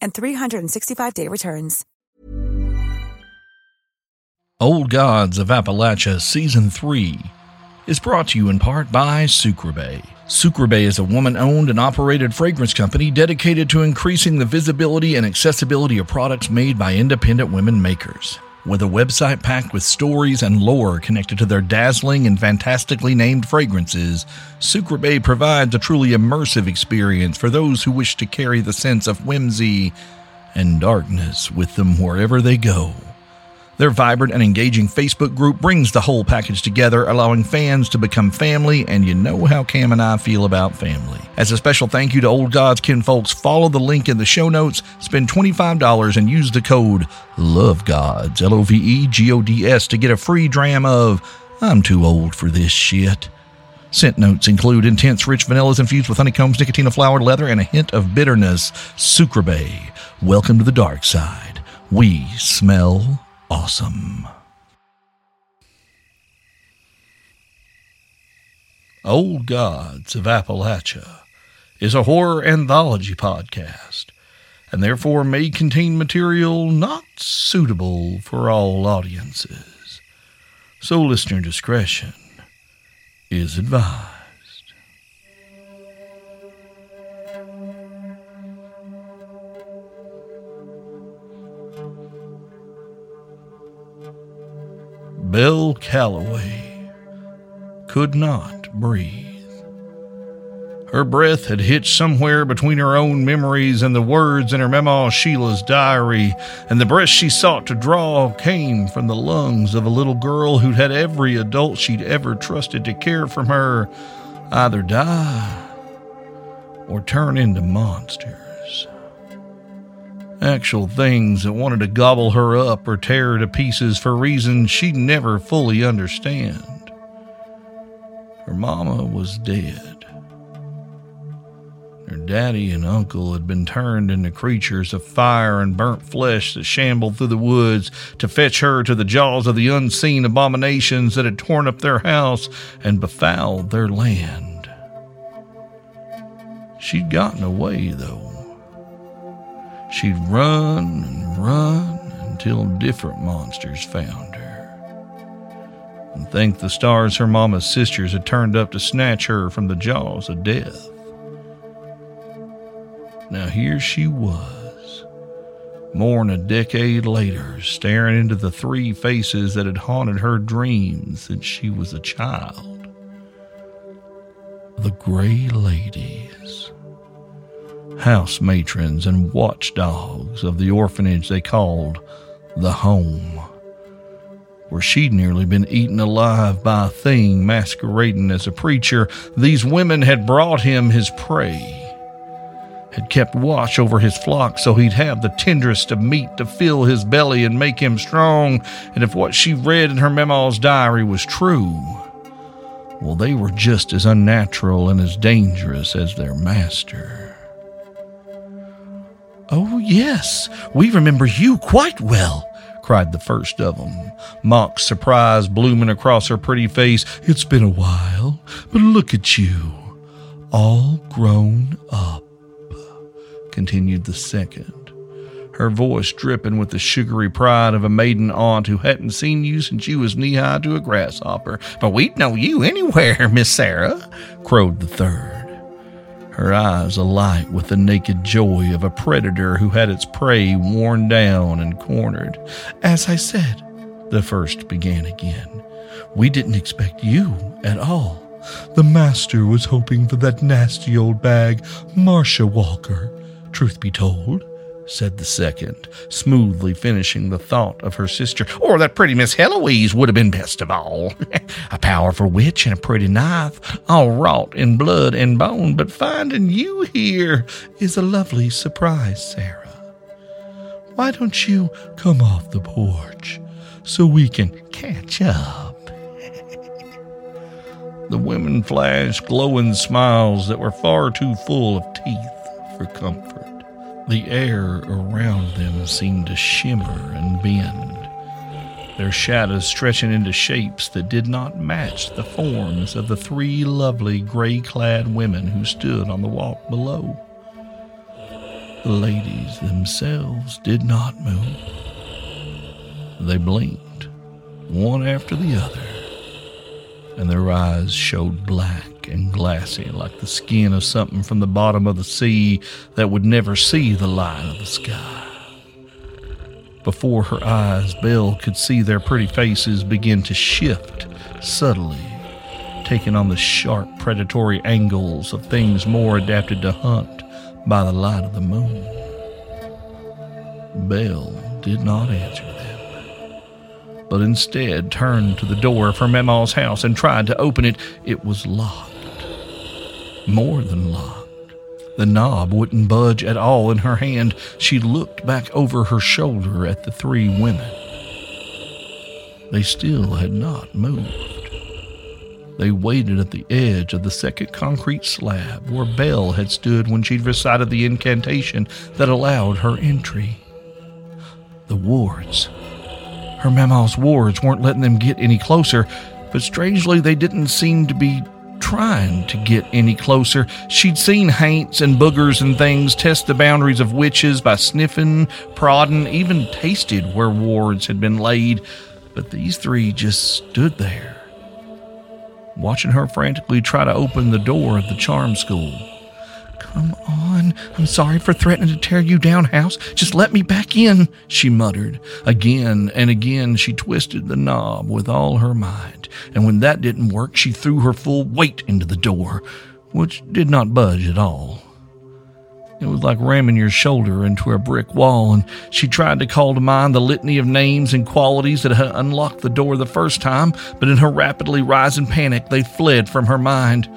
and 365-day returns. Old Gods of Appalachia Season 3 is brought to you in part by Sucreabeille. Sucreabeille is a woman owned and operated fragrance company dedicated to increasing the visibility and accessibility of products made by independent women makers. With a website packed with stories and lore connected to their dazzling and fantastically named fragrances, Sucreabeille provides a truly immersive experience for those who wish to carry the sense of whimsy and darkness with them wherever they go. Their vibrant and engaging Facebook group brings the whole package together, allowing fans to become family, and you know how Cam and I feel about family. As a special thank you to Old Gods Kin folks, follow the link in the show notes, spend $25 and use the code LOVEGODS, L O V E G O D S, to get a free dram of I'm too old for this shit. Scent notes include intense rich vanillas infused with honeycombs, nicotine flowered leather, and a hint of bitterness. Sucreabeille, welcome to the dark side. We smell awesome. Old Gods of Appalachia is a horror anthology podcast and therefore may contain material not suitable for all audiences. So listener discretion is advised. Belle Calloway could not breathe. Her breath had hitched somewhere between her own memories and the words in her Mama Sheila's diary, and the breath she sought to draw came from the lungs of a little girl who'd had every adult she'd ever trusted to care for her either die or turn into monsters actual things that wanted to gobble her up or tear her to pieces for reasons she'd never fully understand. Her mama was dead. Her daddy and uncle had been turned into creatures of fire and burnt flesh that shambled through the woods to fetch her to the jaws of the unseen abominations that had torn up their house and befouled their land. She'd gotten away, though. She'd run and run until different monsters found her. And thank the stars her mama's sisters had turned up to snatch her from the jaws of death. Now here she was, more than a decade later, staring into the three faces that had haunted her dreams since she was a child. The Gray Ladies house matrons and watchdogs of the orphanage they called the home, where she'd nearly been eaten alive by a thing masquerading as a preacher. These women had brought him his prey, had kept watch over his flock so he'd have the tenderest of meat to fill his belly and make him strong. And if what she read in her mema's diary was true, well, they were just as unnatural and as dangerous as their master. Oh, yes, we remember you quite well, cried the first of them, mock surprise blooming across her pretty face. It's been a while, but look at you, all grown up, continued the second, her voice dripping with the sugary pride of a maiden aunt who hadn't seen you since you was knee high to a grasshopper. But we'd know you anywhere, Miss Sarah, crowed the third her eyes alight with the naked joy of a predator who had its prey worn down and cornered. As I said, the first began again, we didn't expect you at all. The master was hoping for that nasty old bag, Marcia Walker. Truth be told, said the second, smoothly finishing the thought of her sister. Or that pretty Miss Heloise would have been best of all. a powerful witch and a pretty knife, all wrought in blood and bone. But finding you here is a lovely surprise, Sarah. Why don't you come off the porch so we can catch up? the women flashed glowing smiles that were far too full of teeth for comfort. The air around them seemed to shimmer and bend, their shadows stretching into shapes that did not match the forms of the three lovely gray clad women who stood on the walk below. The ladies themselves did not move. They blinked, one after the other, and their eyes showed black and glassy, like the skin of something from the bottom of the sea that would never see the light of the sky. Before her eyes, Belle could see their pretty faces begin to shift subtly, taking on the sharp predatory angles of things more adapted to hunt by the light of the moon. Belle did not answer them, but instead turned to the door of her Mema's house and tried to open it. It was locked more than locked. The knob wouldn't budge at all in her hand. She looked back over her shoulder at the three women. They still had not moved. They waited at the edge of the second concrete slab where Belle had stood when she'd recited the incantation that allowed her entry. The wards. Her mama's wards weren't letting them get any closer, but strangely they didn't seem to be trying to get any closer. She'd seen haints and boogers and things test the boundaries of witches by sniffing, prodding, even tasted where wards had been laid. But these three just stood there, watching her frantically try to open the door of the charm school. Come on. I'm sorry for threatening to tear you down, House. Just let me back in, she muttered. Again and again she twisted the knob with all her might, and when that didn't work, she threw her full weight into the door, which did not budge at all. It was like ramming your shoulder into a brick wall, and she tried to call to mind the litany of names and qualities that had unlocked the door the first time, but in her rapidly rising panic, they fled from her mind.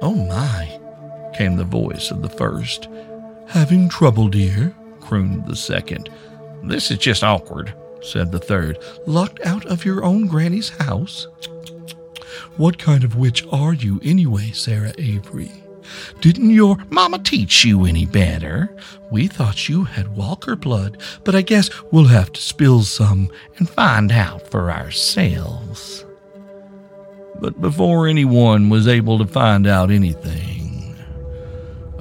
Oh my, came the voice of the first. Having trouble, dear? crooned the second. This is just awkward, said the third. Locked out of your own granny's house? What kind of witch are you, anyway, Sarah Avery? Didn't your mama teach you any better? We thought you had Walker blood, but I guess we'll have to spill some and find out for ourselves. But before anyone was able to find out anything,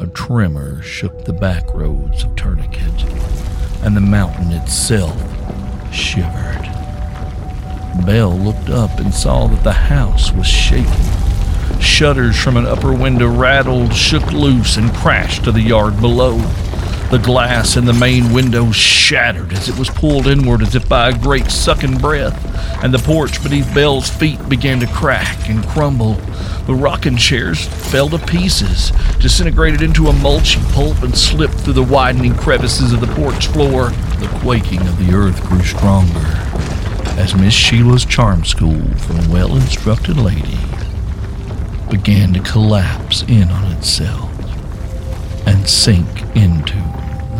A tremor shook the back roads of Tourniquet, and the mountain itself shivered. Belle looked up and saw that the house was shaking. Shutters from an upper window rattled, shook loose, and crashed to the yard below. The glass in the main window shattered as it was pulled inward as if by a great sucking breath, and the porch beneath Belle's feet began to crack and crumble. The rocking chairs fell to pieces, disintegrated into a mulchy pulp, and slipped through the widening crevices of the porch floor. The quaking of the earth grew stronger as Miss Sheila's charm school for well instructed lady began to collapse in on itself and sink into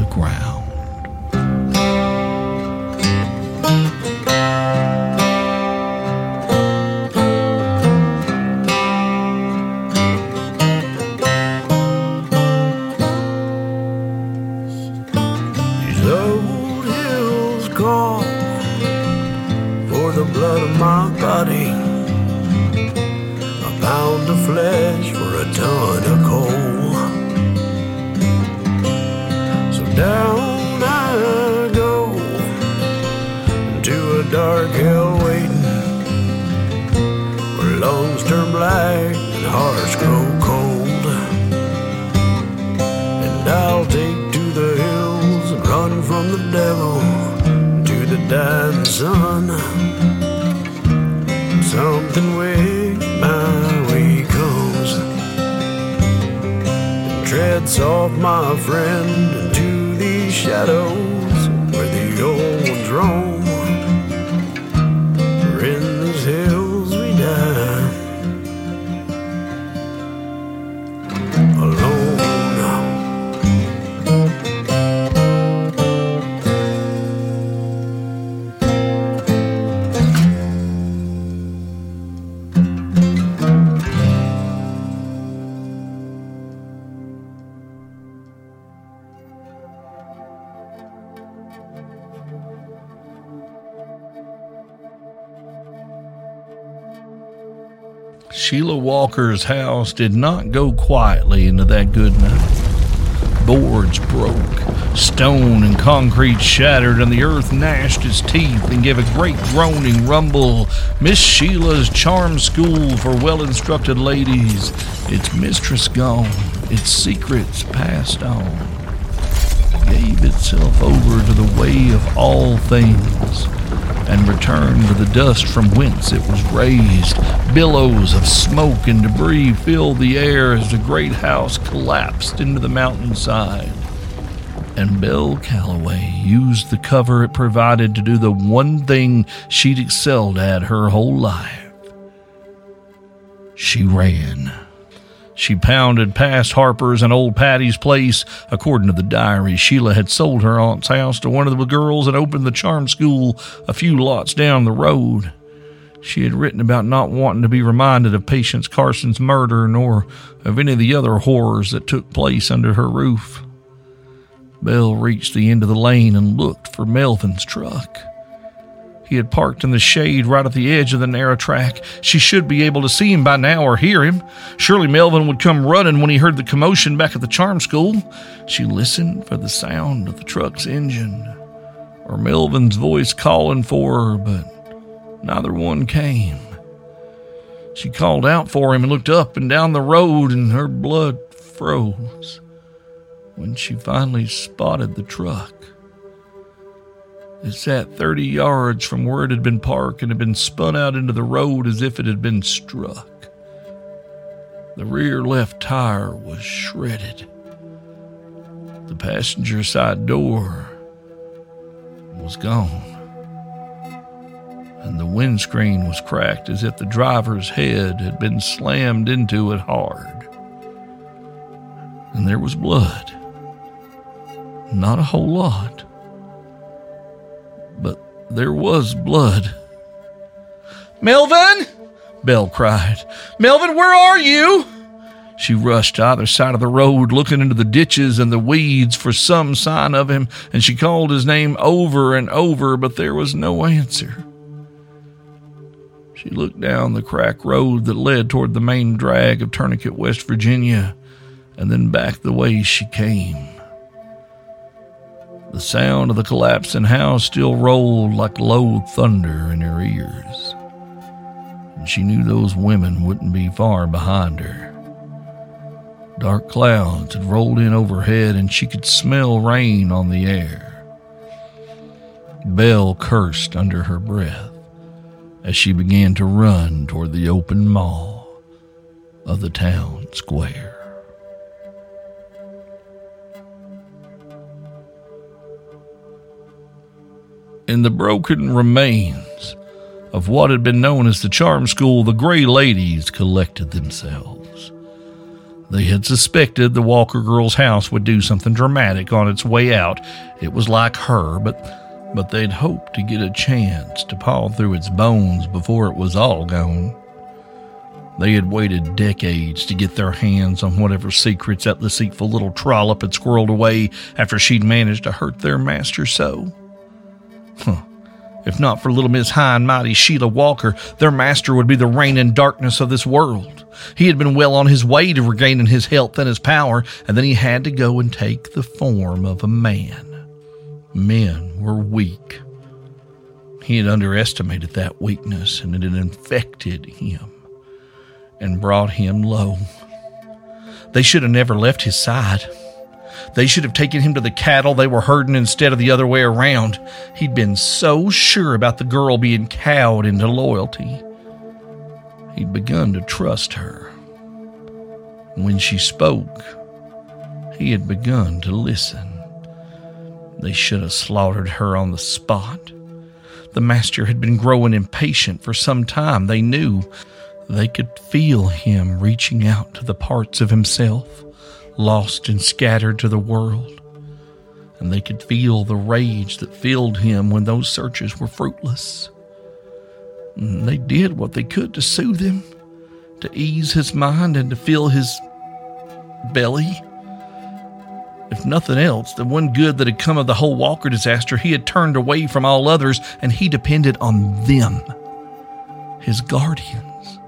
the ground. These old hills call for the blood of my body. A pound of flesh for a ton of coal. Down I go into a dark hell waiting, where lungs turn black and hearts grow cold. And I'll take to the hills and run from the devil to the dying sun. Something way my way comes and treads off my friend shadows where the old ones Sheila Walker's house did not go quietly into that good night. Boards broke, stone and concrete shattered, and the earth gnashed its teeth and gave a great groaning rumble. Miss Sheila's charm school for well instructed ladies, its mistress gone, its secrets passed on, gave itself over to the way of all things and returned to the dust from whence it was raised. Billows of smoke and debris filled the air as the great house collapsed into the mountainside. And Belle Calloway used the cover it provided to do the one thing she'd excelled at her whole life. She ran. She pounded past Harper's and old Patty's place. According to the diary, Sheila had sold her aunt's house to one of the girls and opened the charm school a few lots down the road. She had written about not wanting to be reminded of Patience Carson's murder nor of any of the other horrors that took place under her roof. Belle reached the end of the lane and looked for Melvin's truck. He had parked in the shade right at the edge of the narrow track. She should be able to see him by now or hear him. Surely Melvin would come running when he heard the commotion back at the charm school. She listened for the sound of the truck's engine or Melvin's voice calling for her, but neither one came. She called out for him and looked up and down the road, and her blood froze when she finally spotted the truck. It sat 30 yards from where it had been parked and had been spun out into the road as if it had been struck. The rear left tire was shredded. The passenger side door was gone. And the windscreen was cracked as if the driver's head had been slammed into it hard. And there was blood. Not a whole lot there was blood. Melvin! Belle cried. Melvin, where are you? She rushed to either side of the road, looking into the ditches and the weeds for some sign of him, and she called his name over and over, but there was no answer. She looked down the crack road that led toward the main drag of Tourniquet, West Virginia, and then back the way she came. The sound of the collapsing house still rolled like low thunder in her ears. And she knew those women wouldn't be far behind her. Dark clouds had rolled in overhead, and she could smell rain on the air. Belle cursed under her breath as she began to run toward the open maw of the town square. In the broken remains of what had been known as the charm school, the gray ladies collected themselves. They had suspected the Walker girl's house would do something dramatic on its way out. It was like her, but but they'd hoped to get a chance to paw through its bones before it was all gone. They had waited decades to get their hands on whatever secrets that deceitful little trollop had squirreled away after she'd managed to hurt their master so. If not for little Miss High and Mighty Sheila Walker, their master would be the reigning darkness of this world. He had been well on his way to regaining his health and his power, and then he had to go and take the form of a man. Men were weak. He had underestimated that weakness, and it had infected him and brought him low. They should have never left his side. They should have taken him to the cattle they were herding instead of the other way around. He'd been so sure about the girl being cowed into loyalty. He'd begun to trust her. When she spoke, he had begun to listen. They should have slaughtered her on the spot. The master had been growing impatient for some time. They knew they could feel him reaching out to the parts of himself lost and scattered to the world. And they could feel the rage that filled him when those searches were fruitless. And they did what they could to soothe him, to ease his mind, and to fill his belly. If nothing else, the one good that had come of the whole Walker disaster, he had turned away from all others and he depended on them, his guardians,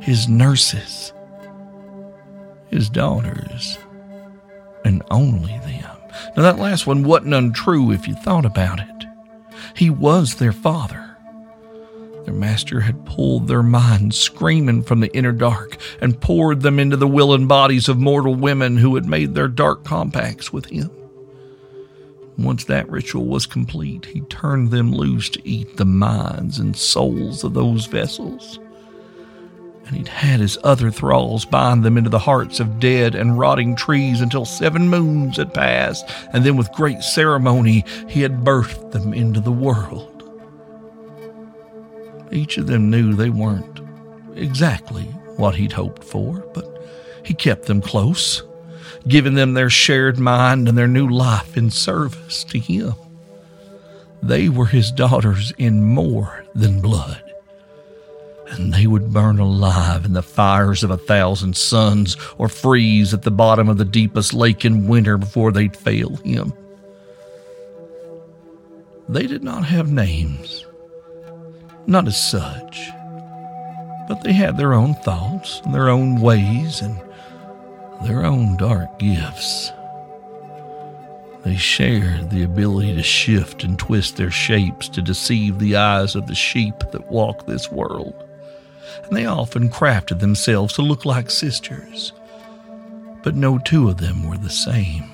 his nurses, his daughters, and only them. Now, that last one wasn't untrue if you thought about it. He was their father. Their master had pulled their minds screaming from the inner dark and poured them into the willing bodies of mortal women who had made their dark compacts with him. Once that ritual was complete, he turned them loose to eat the minds and souls of those vessels and he'd had his other thralls bind them into the hearts of dead and rotting trees until seven moons had passed, and then with great ceremony he had birthed them into the world. Each of them knew they weren't exactly what he'd hoped for, but he kept them close, giving them their shared mind and their new life in service to him. They were his daughters in more than blood and they would burn alive in the fires of a thousand suns or freeze at the bottom of the deepest lake in winter before they'd fail him. They did not have names, not as such, but they had their own thoughts and their own ways and their own dark gifts. They shared the ability to shift and twist their shapes to deceive the eyes of the sheep that walk this world and they often crafted themselves to look like sisters. But no two of them were the same.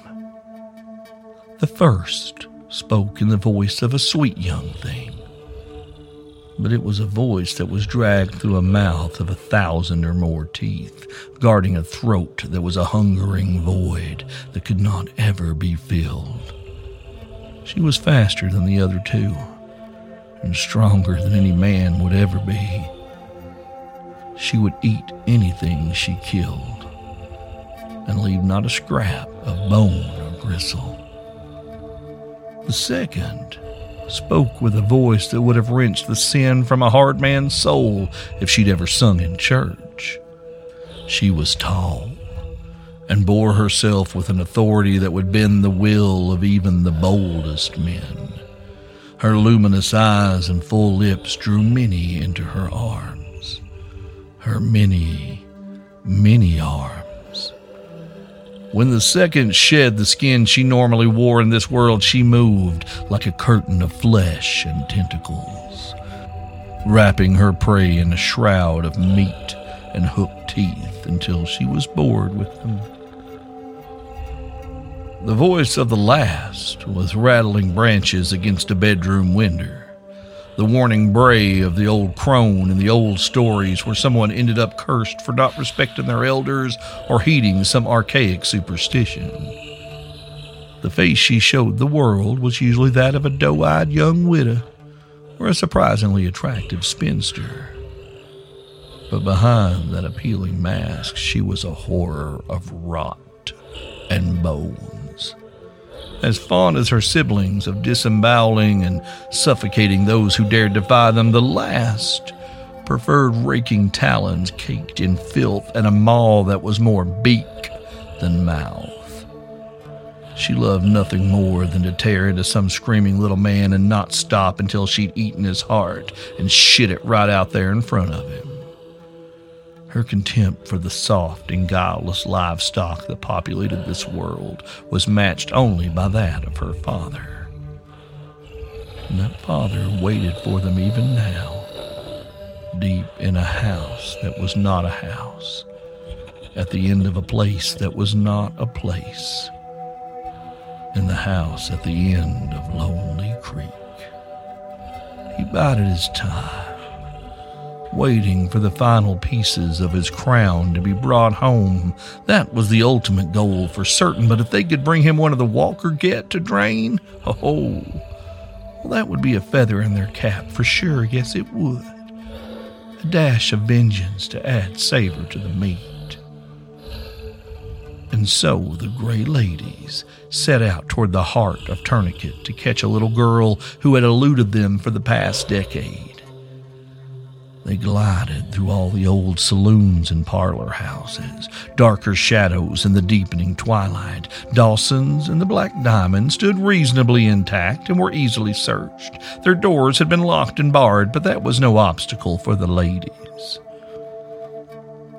The first spoke in the voice of a sweet young thing, but it was a voice that was dragged through a mouth of a thousand or more teeth, guarding a throat that was a hungering void that could not ever be filled. She was faster than the other two, and stronger than any man would ever be she would eat anything she killed and leave not a scrap of bone or gristle. The second spoke with a voice that would have wrenched the sin from a hard man's soul if she'd ever sung in church. She was tall and bore herself with an authority that would bend the will of even the boldest men. Her luminous eyes and full lips drew many into her arms her many, many arms. When the second shed the skin she normally wore in this world, she moved like a curtain of flesh and tentacles, wrapping her prey in a shroud of meat and hooked teeth until she was bored with them. The voice of the last was rattling branches against a bedroom window the warning bray of the old crone in the old stories where someone ended up cursed for not respecting their elders or heeding some archaic superstition. The face she showed the world was usually that of a doe eyed young widow or a surprisingly attractive spinster. But behind that appealing mask, she was a horror of rot and bone as fond as her siblings of disemboweling and suffocating those who dared defy them, the last preferred raking talons caked in filth and a maw that was more beak than mouth. She loved nothing more than to tear into some screaming little man and not stop until she'd eaten his heart and shit it right out there in front of him. Her contempt for the soft and guileless livestock that populated this world was matched only by that of her father. And that father waited for them even now, deep in a house that was not a house, at the end of a place that was not a place, in the house at the end of Lonely Creek. He bided his time waiting for the final pieces of his crown to be brought home. That was the ultimate goal for certain, but if they could bring him one of the Walker Get to drain, oh, well, that would be a feather in their cap for sure. Yes, it would. A dash of vengeance to add savor to the meat. And so the gray ladies set out toward the heart of Tourniquet to catch a little girl who had eluded them for the past decade. They glided through all the old saloons and parlor houses, darker shadows in the deepening twilight. Dawson's and the Black Diamond stood reasonably intact and were easily searched. Their doors had been locked and barred, but that was no obstacle for the ladies.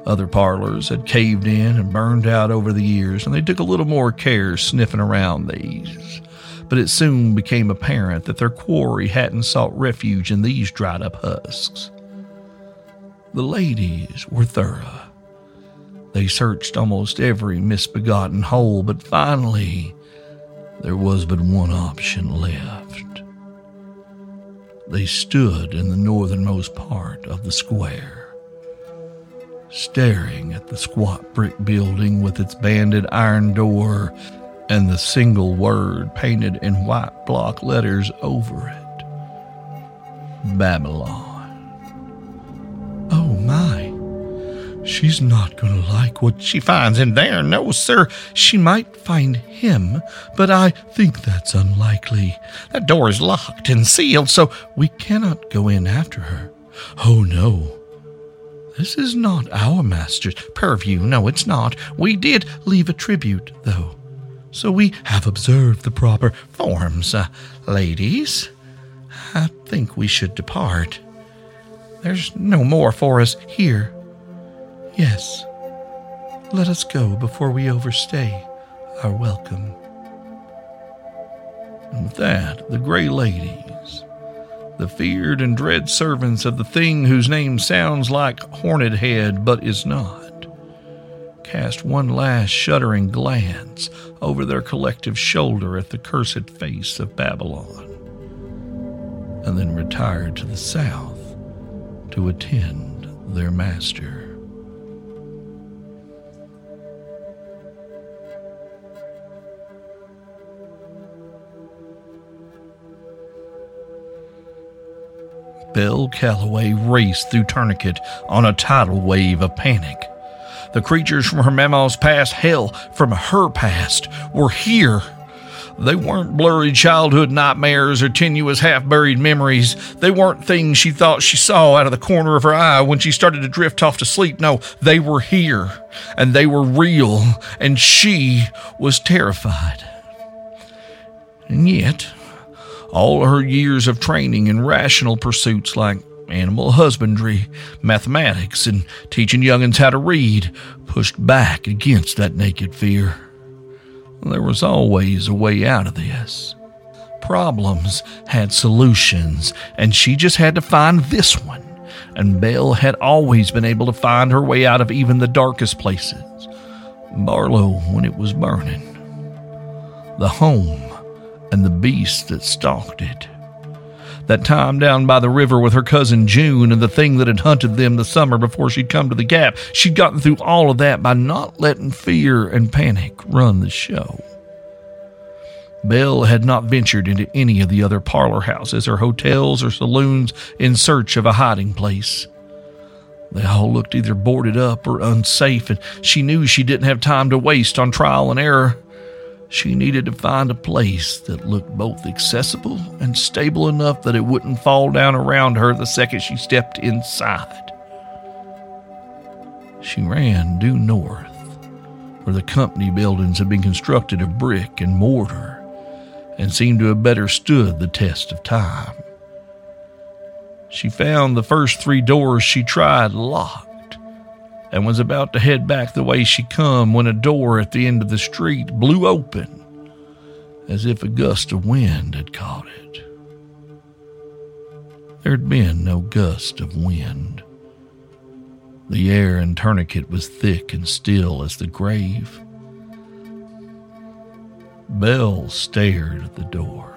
Other parlors had caved in and burned out over the years, and they took a little more care sniffing around these. But it soon became apparent that their quarry hadn't sought refuge in these dried up husks. The ladies were thorough. They searched almost every misbegotten hole, but finally there was but one option left. They stood in the northernmost part of the square, staring at the squat brick building with its banded iron door and the single word painted in white block letters over it Babylon. Oh my. She's not going to like what she finds in there. No, sir. She might find him, but I think that's unlikely. That door is locked and sealed, so we cannot go in after her. Oh, no. This is not our master's purview. No, it's not. We did leave a tribute, though. So we have observed the proper forms. Uh, ladies, I think we should depart. There's no more for us here. Yes, let us go before we overstay our welcome. And with that, the gray ladies, the feared and dread servants of the thing whose name sounds like Horned Head but is not, cast one last shuddering glance over their collective shoulder at the cursed face of Babylon, and then retired to the south to attend their master. Belle Calloway raced through Tourniquet on a tidal wave of panic. The creatures from her mama's past, hell, from her past, were here they weren't blurry childhood nightmares or tenuous half buried memories. They weren't things she thought she saw out of the corner of her eye when she started to drift off to sleep. No, they were here, and they were real, and she was terrified. And yet, all her years of training in rational pursuits like animal husbandry, mathematics, and teaching young'uns how to read pushed back against that naked fear. There was always a way out of this. Problems had solutions, and she just had to find this one. And Belle had always been able to find her way out of even the darkest places. Barlow when it was burning, the home, and the beast that stalked it. That time down by the river with her cousin June and the thing that had hunted them the summer before she'd come to the Gap. She'd gotten through all of that by not letting fear and panic run the show. Belle had not ventured into any of the other parlor houses or hotels or saloons in search of a hiding place. They all looked either boarded up or unsafe, and she knew she didn't have time to waste on trial and error. She needed to find a place that looked both accessible and stable enough that it wouldn't fall down around her the second she stepped inside. She ran due north, where the company buildings had been constructed of brick and mortar and seemed to have better stood the test of time. She found the first three doors she tried locked and was about to head back the way she come when a door at the end of the street blew open as if a gust of wind had caught it. There'd been no gust of wind. The air in Tourniquet was thick and still as the grave. Belle stared at the door,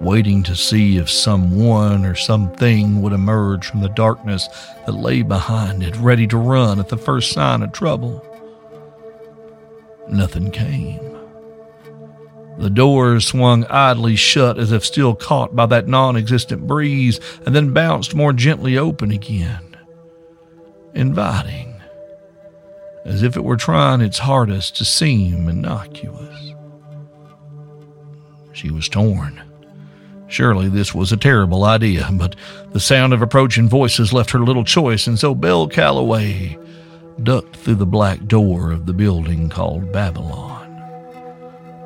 waiting to see if someone or something would emerge from the darkness that lay behind it, ready to run at the first sign of trouble. Nothing came. The door swung idly shut as if still caught by that non existent breeze, and then bounced more gently open again, inviting as if it were trying its hardest to seem innocuous. She was torn. Surely this was a terrible idea, but the sound of approaching voices left her little choice, and so Belle Calloway ducked through the black door of the building called Babylon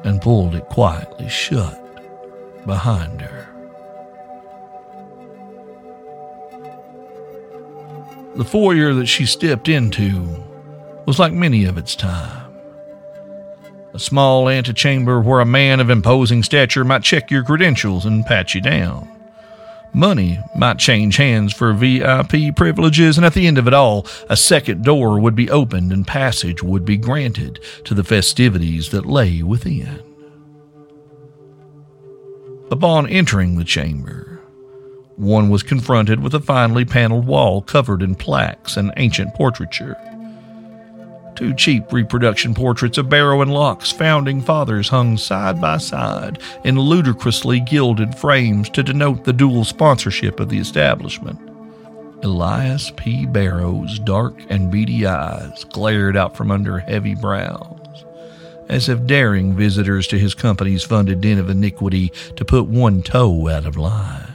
and pulled it quietly shut behind her. The foyer that she stepped into was like many of its time. A small antechamber where a man of imposing stature might check your credentials and pat you down. Money might change hands for VIP privileges, and at the end of it all, a second door would be opened and passage would be granted to the festivities that lay within. Upon entering the chamber, one was confronted with a finely paneled wall covered in plaques and ancient portraiture. Two cheap reproduction portraits of Barrow and Locke's founding fathers hung side by side in ludicrously gilded frames to denote the dual sponsorship of the establishment. Elias P. Barrow's dark and beady eyes glared out from under heavy brows, as if daring visitors to his company's funded den of iniquity to put one toe out of line.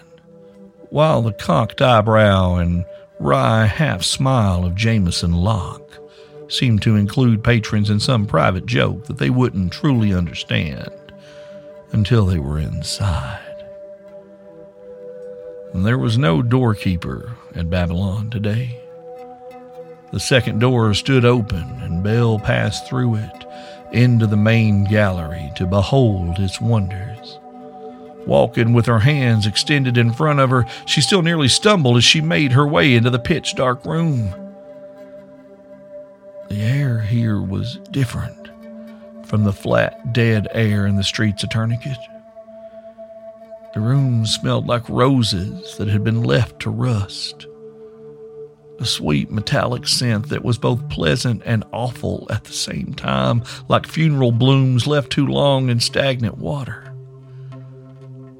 While the cocked eyebrow and wry half smile of Jameson Locke seemed to include patrons in some private joke that they wouldn't truly understand until they were inside. There was no doorkeeper at Babylon today. The second door stood open, and Belle passed through it into the main gallery to behold its wonders. Walking with her hands extended in front of her, she still nearly stumbled as she made her way into the pitch dark room. The air here was different from the flat, dead air in the streets of Tourniquet. The room smelled like roses that had been left to rust. A sweet metallic scent that was both pleasant and awful at the same time, like funeral blooms left too long in stagnant water.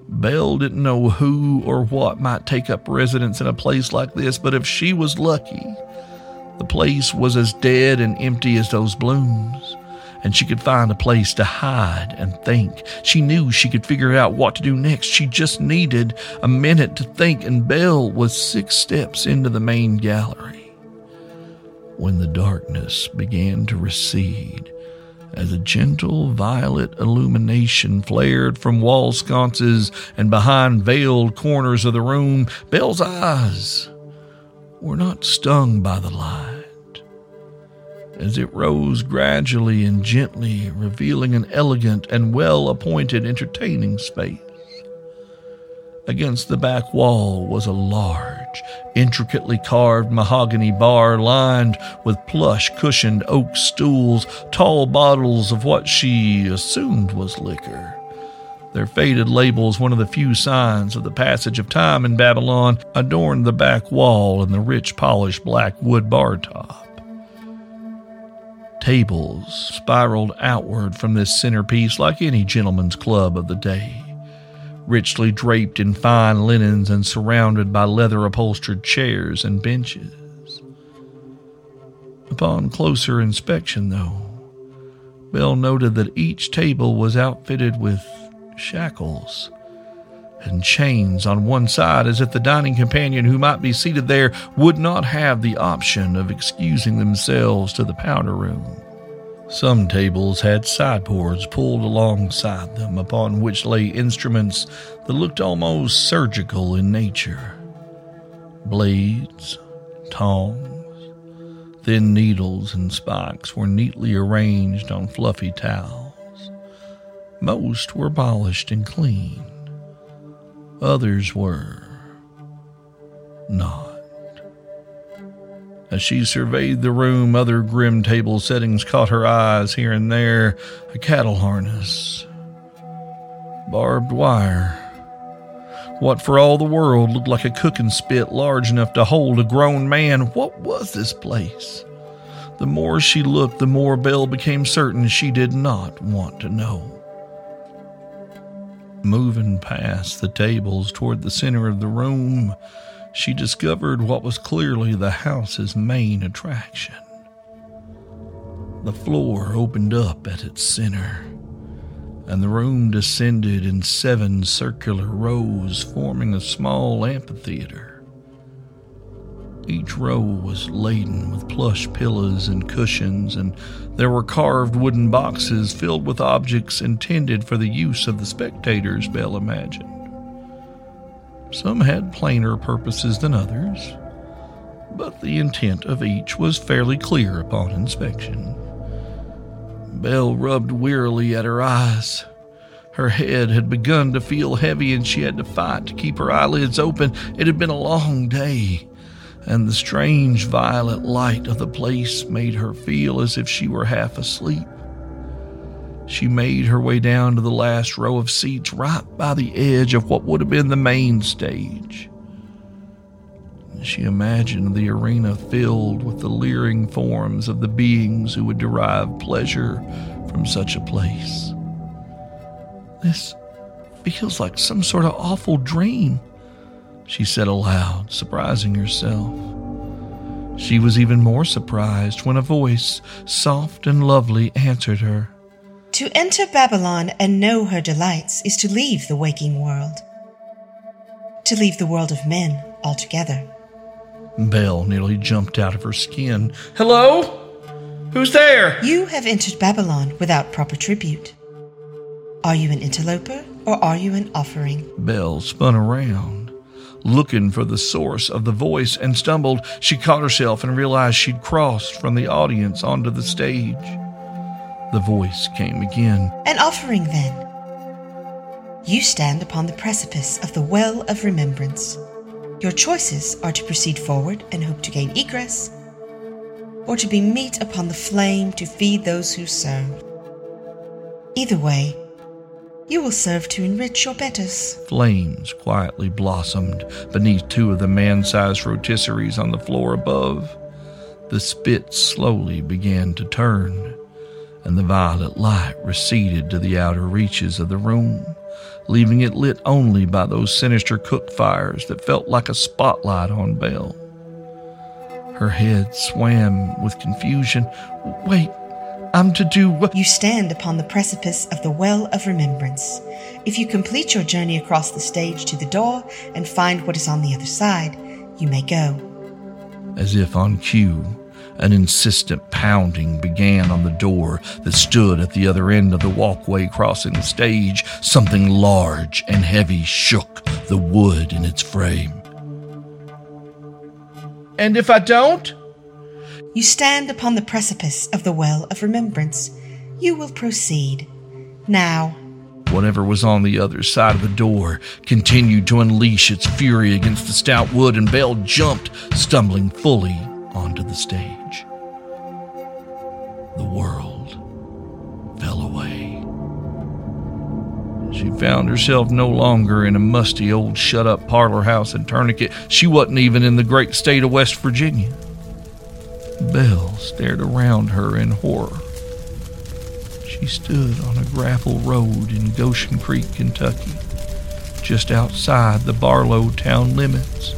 Belle didn't know who or what might take up residence in a place like this, but if she was lucky, the place was as dead and empty as those blooms, and she could find a place to hide and think. She knew she could figure out what to do next. She just needed a minute to think, and Belle was six steps into the main gallery when the darkness began to recede as a gentle violet illumination flared from wall sconces and behind veiled corners of the room. Belle's eyes were not stung by the light. as it rose gradually and gently, revealing an elegant and well appointed entertaining space. Against the back wall was a large, intricately carved mahogany bar lined with plush cushioned oak stools, tall bottles of what she assumed was liquor. Their faded labels, one of the few signs of the passage of time in Babylon, adorned the back wall and the rich polished black wood bar top. Tables spiraled outward from this centerpiece like any gentleman's club of the day richly draped in fine linens and surrounded by leather upholstered chairs and benches. Upon closer inspection, though, Belle noted that each table was outfitted with shackles and chains on one side, as if the dining companion who might be seated there would not have the option of excusing themselves to the powder room. Some tables had sideboards pulled alongside them, upon which lay instruments that looked almost surgical in nature blades, tongs, thin needles, and spikes were neatly arranged on fluffy towels. Most were polished and clean, others were not. As she surveyed the room, other grim table settings caught her eyes here and there a cattle harness, barbed wire. What for all the world looked like a cooking spit large enough to hold a grown man. What was this place? The more she looked, the more Belle became certain she did not want to know. Moving past the tables toward the center of the room, she discovered what was clearly the house's main attraction. The floor opened up at its center, and the room descended in seven circular rows, forming a small amphitheater. Each row was laden with plush pillows and cushions, and there were carved wooden boxes filled with objects intended for the use of the spectators, Belle imagined. Some had plainer purposes than others, but the intent of each was fairly clear upon inspection. Belle rubbed wearily at her eyes. Her head had begun to feel heavy and she had to fight to keep her eyelids open. It had been a long day, and the strange violet light of the place made her feel as if she were half asleep. She made her way down to the last row of seats right by the edge of what would have been the main stage. She imagined the arena filled with the leering forms of the beings who would derive pleasure from such a place. This feels like some sort of awful dream, she said aloud, surprising herself. She was even more surprised when a voice, soft and lovely, answered her. To enter Babylon and know her delights is to leave the waking world, to leave the world of men altogether. Belle nearly jumped out of her skin. Hello? Who's there? You have entered Babylon without proper tribute. Are you an interloper or are you an offering? Belle spun around, looking for the source of the voice, and stumbled. She caught herself and realized she'd crossed from the audience onto the stage. The voice came again. An offering, then. You stand upon the precipice of the well of remembrance. Your choices are to proceed forward and hope to gain egress, or to be meat upon the flame to feed those who serve. Either way, you will serve to enrich your betters. Flames quietly blossomed beneath two of the man sized rotisseries on the floor above. The spit slowly began to turn and the violet light receded to the outer reaches of the room, leaving it lit only by those sinister cook fires that felt like a spotlight on Belle. Her head swam with confusion. Wait, I'm to do what? You stand upon the precipice of the well of remembrance. If you complete your journey across the stage to the door and find what is on the other side, you may go. As if on cue, an insistent pounding began on the door that stood at the other end of the walkway crossing the stage. Something large and heavy shook the wood in its frame. And if I don't? You stand upon the precipice of the well of remembrance. You will proceed. Now, Whatever was on the other side of the door continued to unleash its fury against the stout wood, and Belle jumped, stumbling fully onto the stage. The world fell away. She found herself no longer in a musty old shut up parlor house in Tourniquet. She wasn't even in the great state of West Virginia. Belle stared around her in horror. She stood on a gravel road in Goshen Creek, Kentucky, just outside the Barlow town limits.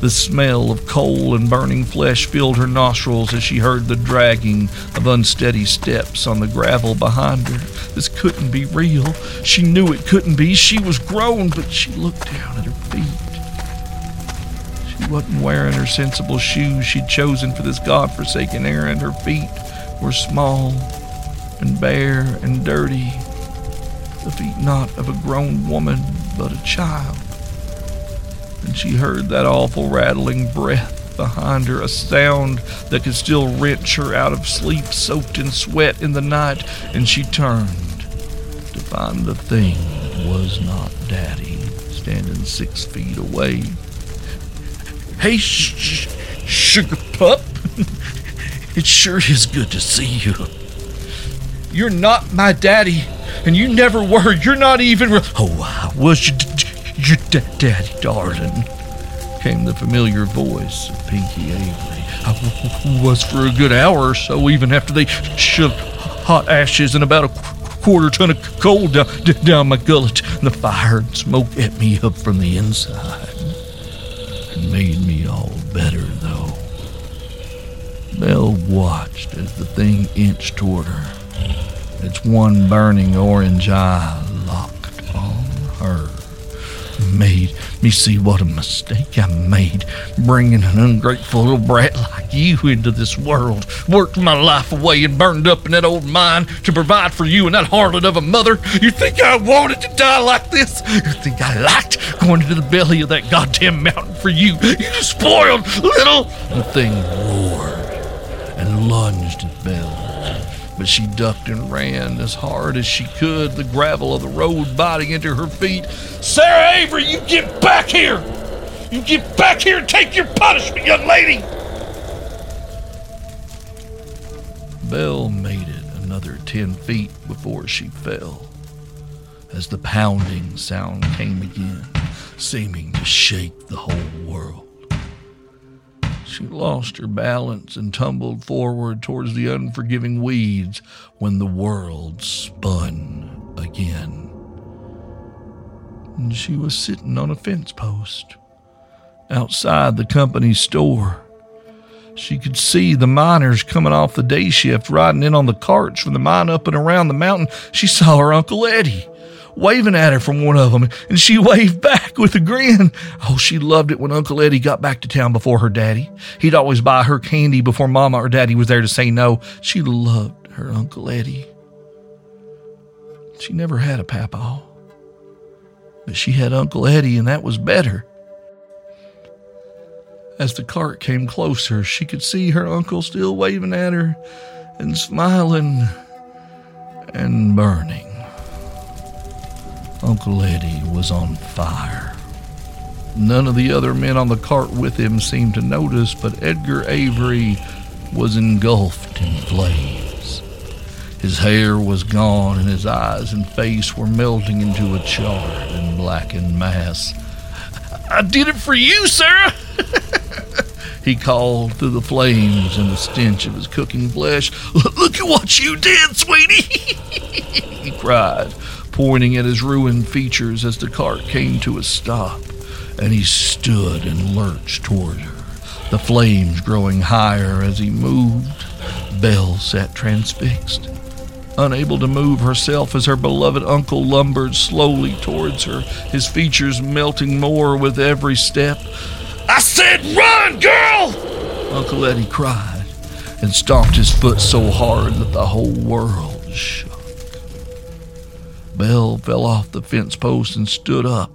The smell of coal and burning flesh filled her nostrils as she heard the dragging of unsteady steps on the gravel behind her. This couldn't be real. She knew it couldn't be. She was grown, but she looked down at her feet. She wasn't wearing her sensible shoes she'd chosen for this god-forsaken errand. Her feet were small and bare and dirty. The feet not of a grown woman, but a child. And she heard that awful rattling breath behind her, a sound that could still wrench her out of sleep, soaked in sweat in the night, and she turned to find the thing was not Daddy, standing six feet away. Hey, sh- sh- sugar pup. it sure is good to see you. You're not my daddy, and you never were. You're not even. Re- oh, I was your, your d- daddy, darling. Came the familiar voice of Pinky Avery. I w- was for a good hour or so, even after they shoved hot ashes and about a qu- quarter ton of coal down, down my gullet. The fire and smoke ate me up from the inside. It made me all better, though. Belle watched as the thing inched toward her its one burning orange eye. Made me see what a mistake I made, bringing an ungrateful little brat like you into this world. Worked my life away and burned up in that old mine to provide for you and that harlot of a mother. You think I wanted to die like this? You think I liked going into the belly of that goddamn mountain for you? You spoiled little. The thing roared and lunged at Belle but she ducked and ran as hard as she could, the gravel of the road biting into her feet. Sarah Avery, you get back here! You get back here and take your punishment, young lady! Belle made it another ten feet before she fell, as the pounding sound came again, seeming to shake the whole world. She lost her balance and tumbled forward towards the unforgiving weeds when the world spun again. And she was sitting on a fence post outside the company store. She could see the miners coming off the day shift riding in on the carts from the mine up and around the mountain. She saw her Uncle Eddie waving at her from one of them, and she waved back with a grin. Oh, she loved it when Uncle Eddie got back to town before her daddy. He'd always buy her candy before Mama or Daddy was there to say no. She loved her Uncle Eddie. She never had a papaw, but she had Uncle Eddie, and that was better. As the cart came closer, she could see her uncle still waving at her and smiling and burning. Uncle Eddie was on fire. None of the other men on the cart with him seemed to notice, but Edgar Avery was engulfed in flames. His hair was gone, and his eyes and face were melting into a charred and blackened mass. I did it for you, Sarah! he called through the flames and the stench of his cooking flesh. Look at what you did, sweetie! he cried, pointing at his ruined features as the cart came to a stop, and he stood and lurched toward her, the flames growing higher as he moved. Belle sat transfixed, unable to move herself as her beloved uncle lumbered slowly towards her, his features melting more with every step. I said, run, girl! Uncle Eddie cried and stomped his foot so hard that the whole world shook. Belle fell off the fence post and stood up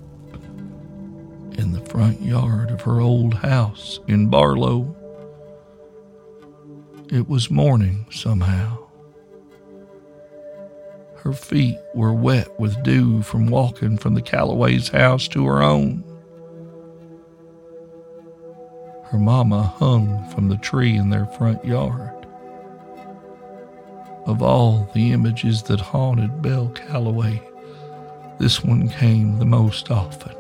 in the front yard of her old house in Barlow. It was morning somehow. Her feet were wet with dew from walking from the Calloway's house to her own. Her mama hung from the tree in their front yard. Of all the images that haunted Belle Calloway, this one came the most often.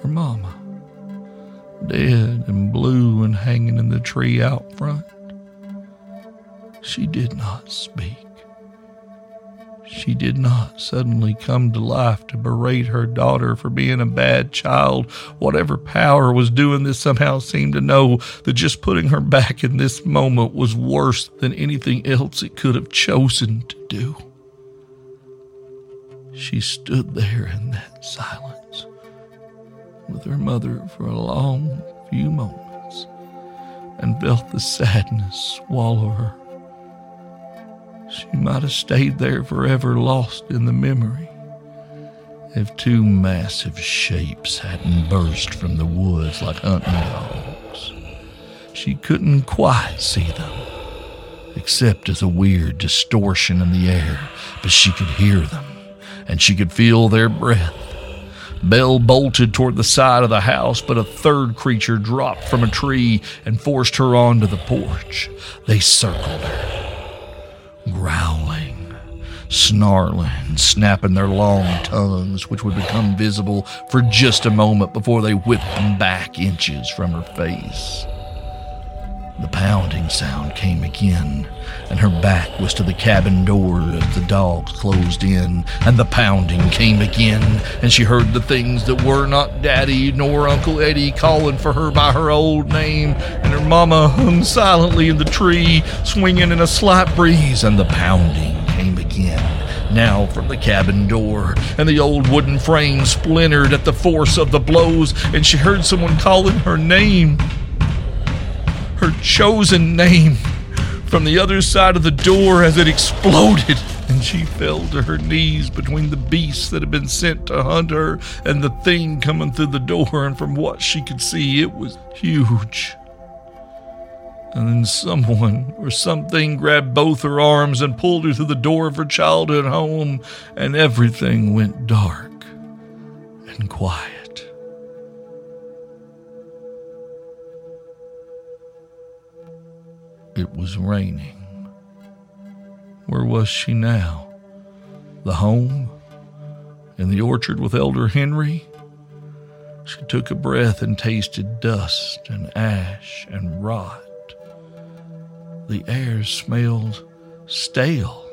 Her mama, dead and blue and hanging in the tree out front. She did not speak. She did not suddenly come to life to berate her daughter for being a bad child. Whatever power was doing this somehow seemed to know that just putting her back in this moment was worse than anything else it could have chosen to do. She stood there in that silence with her mother for a long few moments and felt the sadness swallow her. She might have stayed there forever lost in the memory if two massive shapes hadn't burst from the woods like hunting dogs. She couldn't quite see them, except as a weird distortion in the air, but she could hear them, and she could feel their breath. Belle bolted toward the side of the house, but a third creature dropped from a tree and forced her onto the porch. They circled her growling, snarling, snapping their long tongues, which would become visible for just a moment before they whipped them back inches from her face. The pounding sound came again, and her back was to the cabin door as the dogs closed in, and the pounding came again, and she heard the things that were not Daddy nor Uncle Eddie calling for her by her old name, and her mama hung silently in the tree, swinging in a slight breeze, and the pounding came again now from the cabin door, and the old wooden frame splintered at the force of the blows, and she heard someone calling her name her chosen name from the other side of the door as it exploded, and she fell to her knees between the beasts that had been sent to hunt her and the thing coming through the door, and from what she could see, it was huge. And then someone or something grabbed both her arms and pulled her through the door of her childhood home, and everything went dark and quiet. It was raining. Where was she now? The home? In the orchard with Elder Henry? She took a breath and tasted dust and ash and rot. The air smelled stale.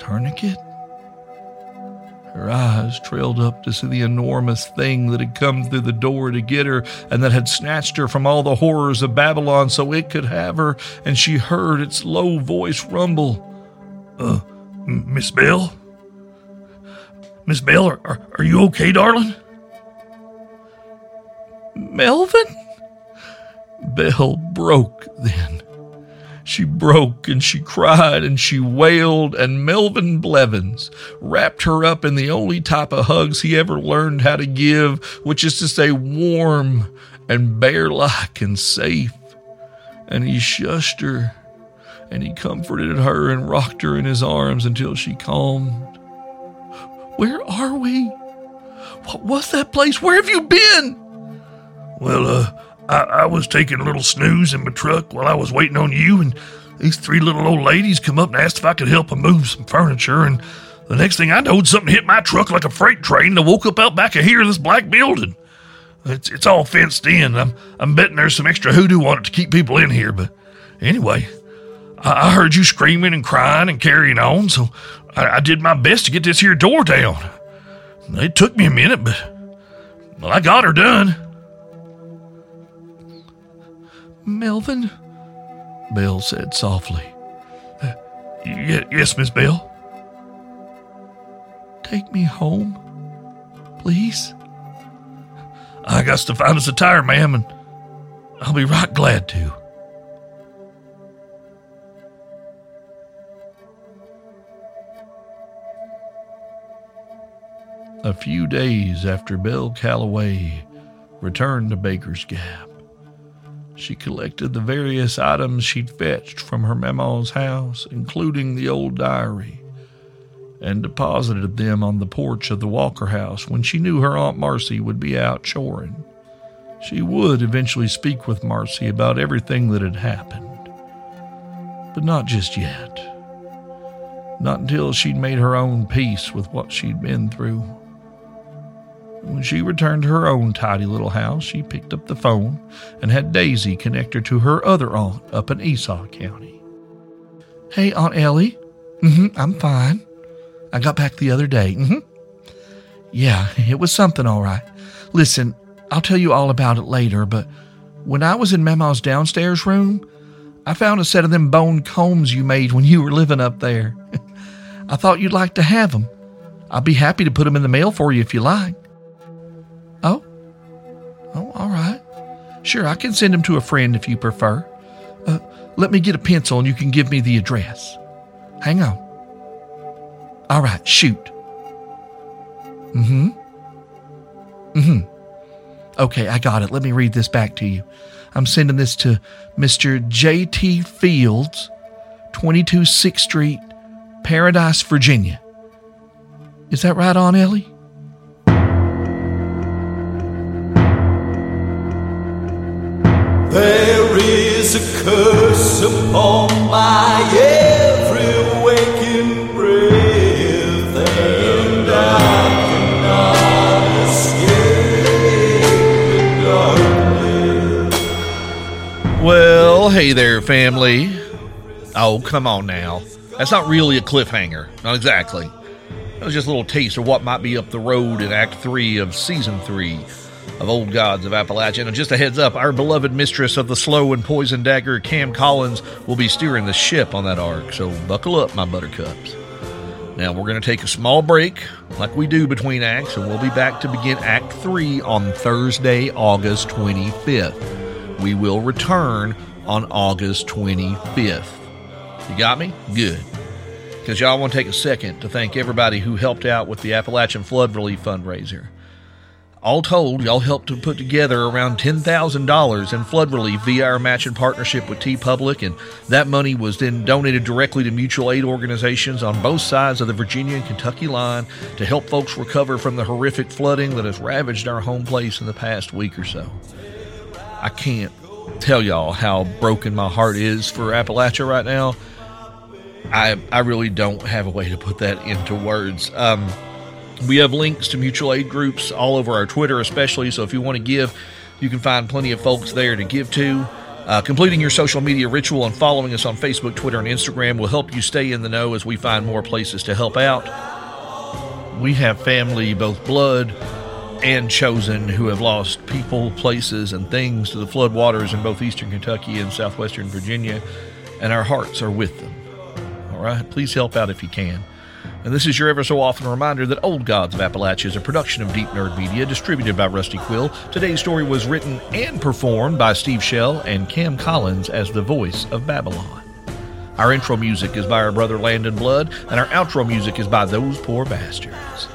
Tourniquet? Her eyes trailed up to see the enormous thing that had come through the door to get her and that had snatched her from all the horrors of Babylon so it could have her, and she heard its low voice rumble. Uh, Miss Belle? Miss Belle, are, are, are you okay, darling? Melvin? Belle broke then. She broke and she cried and she wailed, and Melvin Blevins wrapped her up in the only type of hugs he ever learned how to give, which is to say, warm and bear like and safe. And he shushed her and he comforted her and rocked her in his arms until she calmed. Where are we? What was that place? Where have you been? Well, uh, I, I, was taking a little snooze in my truck while I was waiting on you, and these three little old ladies come up and asked if I could help them move some furniture. And the next thing I knowed, something hit my truck like a freight train, and I woke up out back of here in this black building. It's it's all fenced in. I'm I'm betting there's some extra hoodoo on it to keep people in here. But anyway, I, I heard you screaming and crying and carrying on, so I, I did my best to get this here door down. It took me a minute, but well, I got her done. Melvin? Belle said softly. Y- yes, Miss Belle. Take me home, please. I got to find us a tire, ma'am, and I'll be right glad to. A few days after Belle Calloway returned to Baker's Gap, She collected the various items she'd fetched from her mama's house, including the old diary, and deposited them on the porch of the Walker house when she knew her Aunt Marcy would be out choring. She would eventually speak with Marcy about everything that had happened, but not just yet. Not until she'd made her own peace with what she'd been through. When she returned to her own tidy little house, she picked up the phone and had Daisy connect her to her other aunt up in Esau County. Hey, Aunt Ellie. Mm-hmm, I'm fine. I got back the other day. Mm-hmm. Yeah, it was something all right. Listen, I'll tell you all about it later, but when I was in Mama's downstairs room, I found a set of them bone combs you made when you were living up there. I thought you'd like to have them. I'll be happy to put them in the mail for you if you like. Oh? All right. Sure, I can send him to a friend if you prefer. Uh, let me get a pencil and you can give me the address. Hang on. All right, shoot. Mm hmm. Mm hmm. Okay, I got it. Let me read this back to you. I'm sending this to Mr. J.T. Fields, 22 6th Street, Paradise, Virginia. Is that right, Aunt Ellie? There is a curse upon my every waking breath, and I cannot escape the darkness. Well, hey there, family. Oh, come on now. That's not really a cliffhanger. Not exactly. That was just a little taste of what might be up the road in Act 3 of Season 3 of Old Gods of Appalachia. And just a heads up, our beloved mistress of the slow and poison dagger, Cam Collins, will be steering the ship on that arc. So buckle up, my buttercups. Now we're going to take a small break, like we do between acts, and we'll be back to begin Act 3 on Thursday, August 25th. We will return on August 25th. You got me? Good. Because y'all want to take a second to thank everybody who helped out with the Appalachian Flood Relief Fundraiser. All told, y'all helped to put together around $10,000 in flood relief via our matching partnership with TeePublic, and that money was then donated directly to mutual aid organizations on both sides of the Virginia and Kentucky line to help folks recover from the horrific flooding that has ravaged our home place in the past week or so. I can't tell y'all how broken my heart is for Appalachia right now. I I really don't have a way to put that into words. Um, we have links to mutual aid groups all over our Twitter, especially. So if you want to give, you can find plenty of folks there to give to. Uh, completing your social media ritual and following us on Facebook, Twitter, and Instagram will help you stay in the know as we find more places to help out. We have family, both blood and chosen, who have lost people, places, and things to the flood waters in both eastern Kentucky and southwestern Virginia, and our hearts are with them. All right, please help out if you can. And this is your ever so often reminder that Old Gods of Appalachia is a production of Deep Nerd Media, distributed by Rusty Quill. Today's story was written and performed by Steve Shell and Cam Collins as the voice of Babylon. Our intro music is by our brother Landon Blood, and our outro music is by Those Poor Bastards.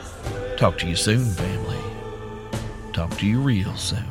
Talk to you soon, family. Talk to you real soon.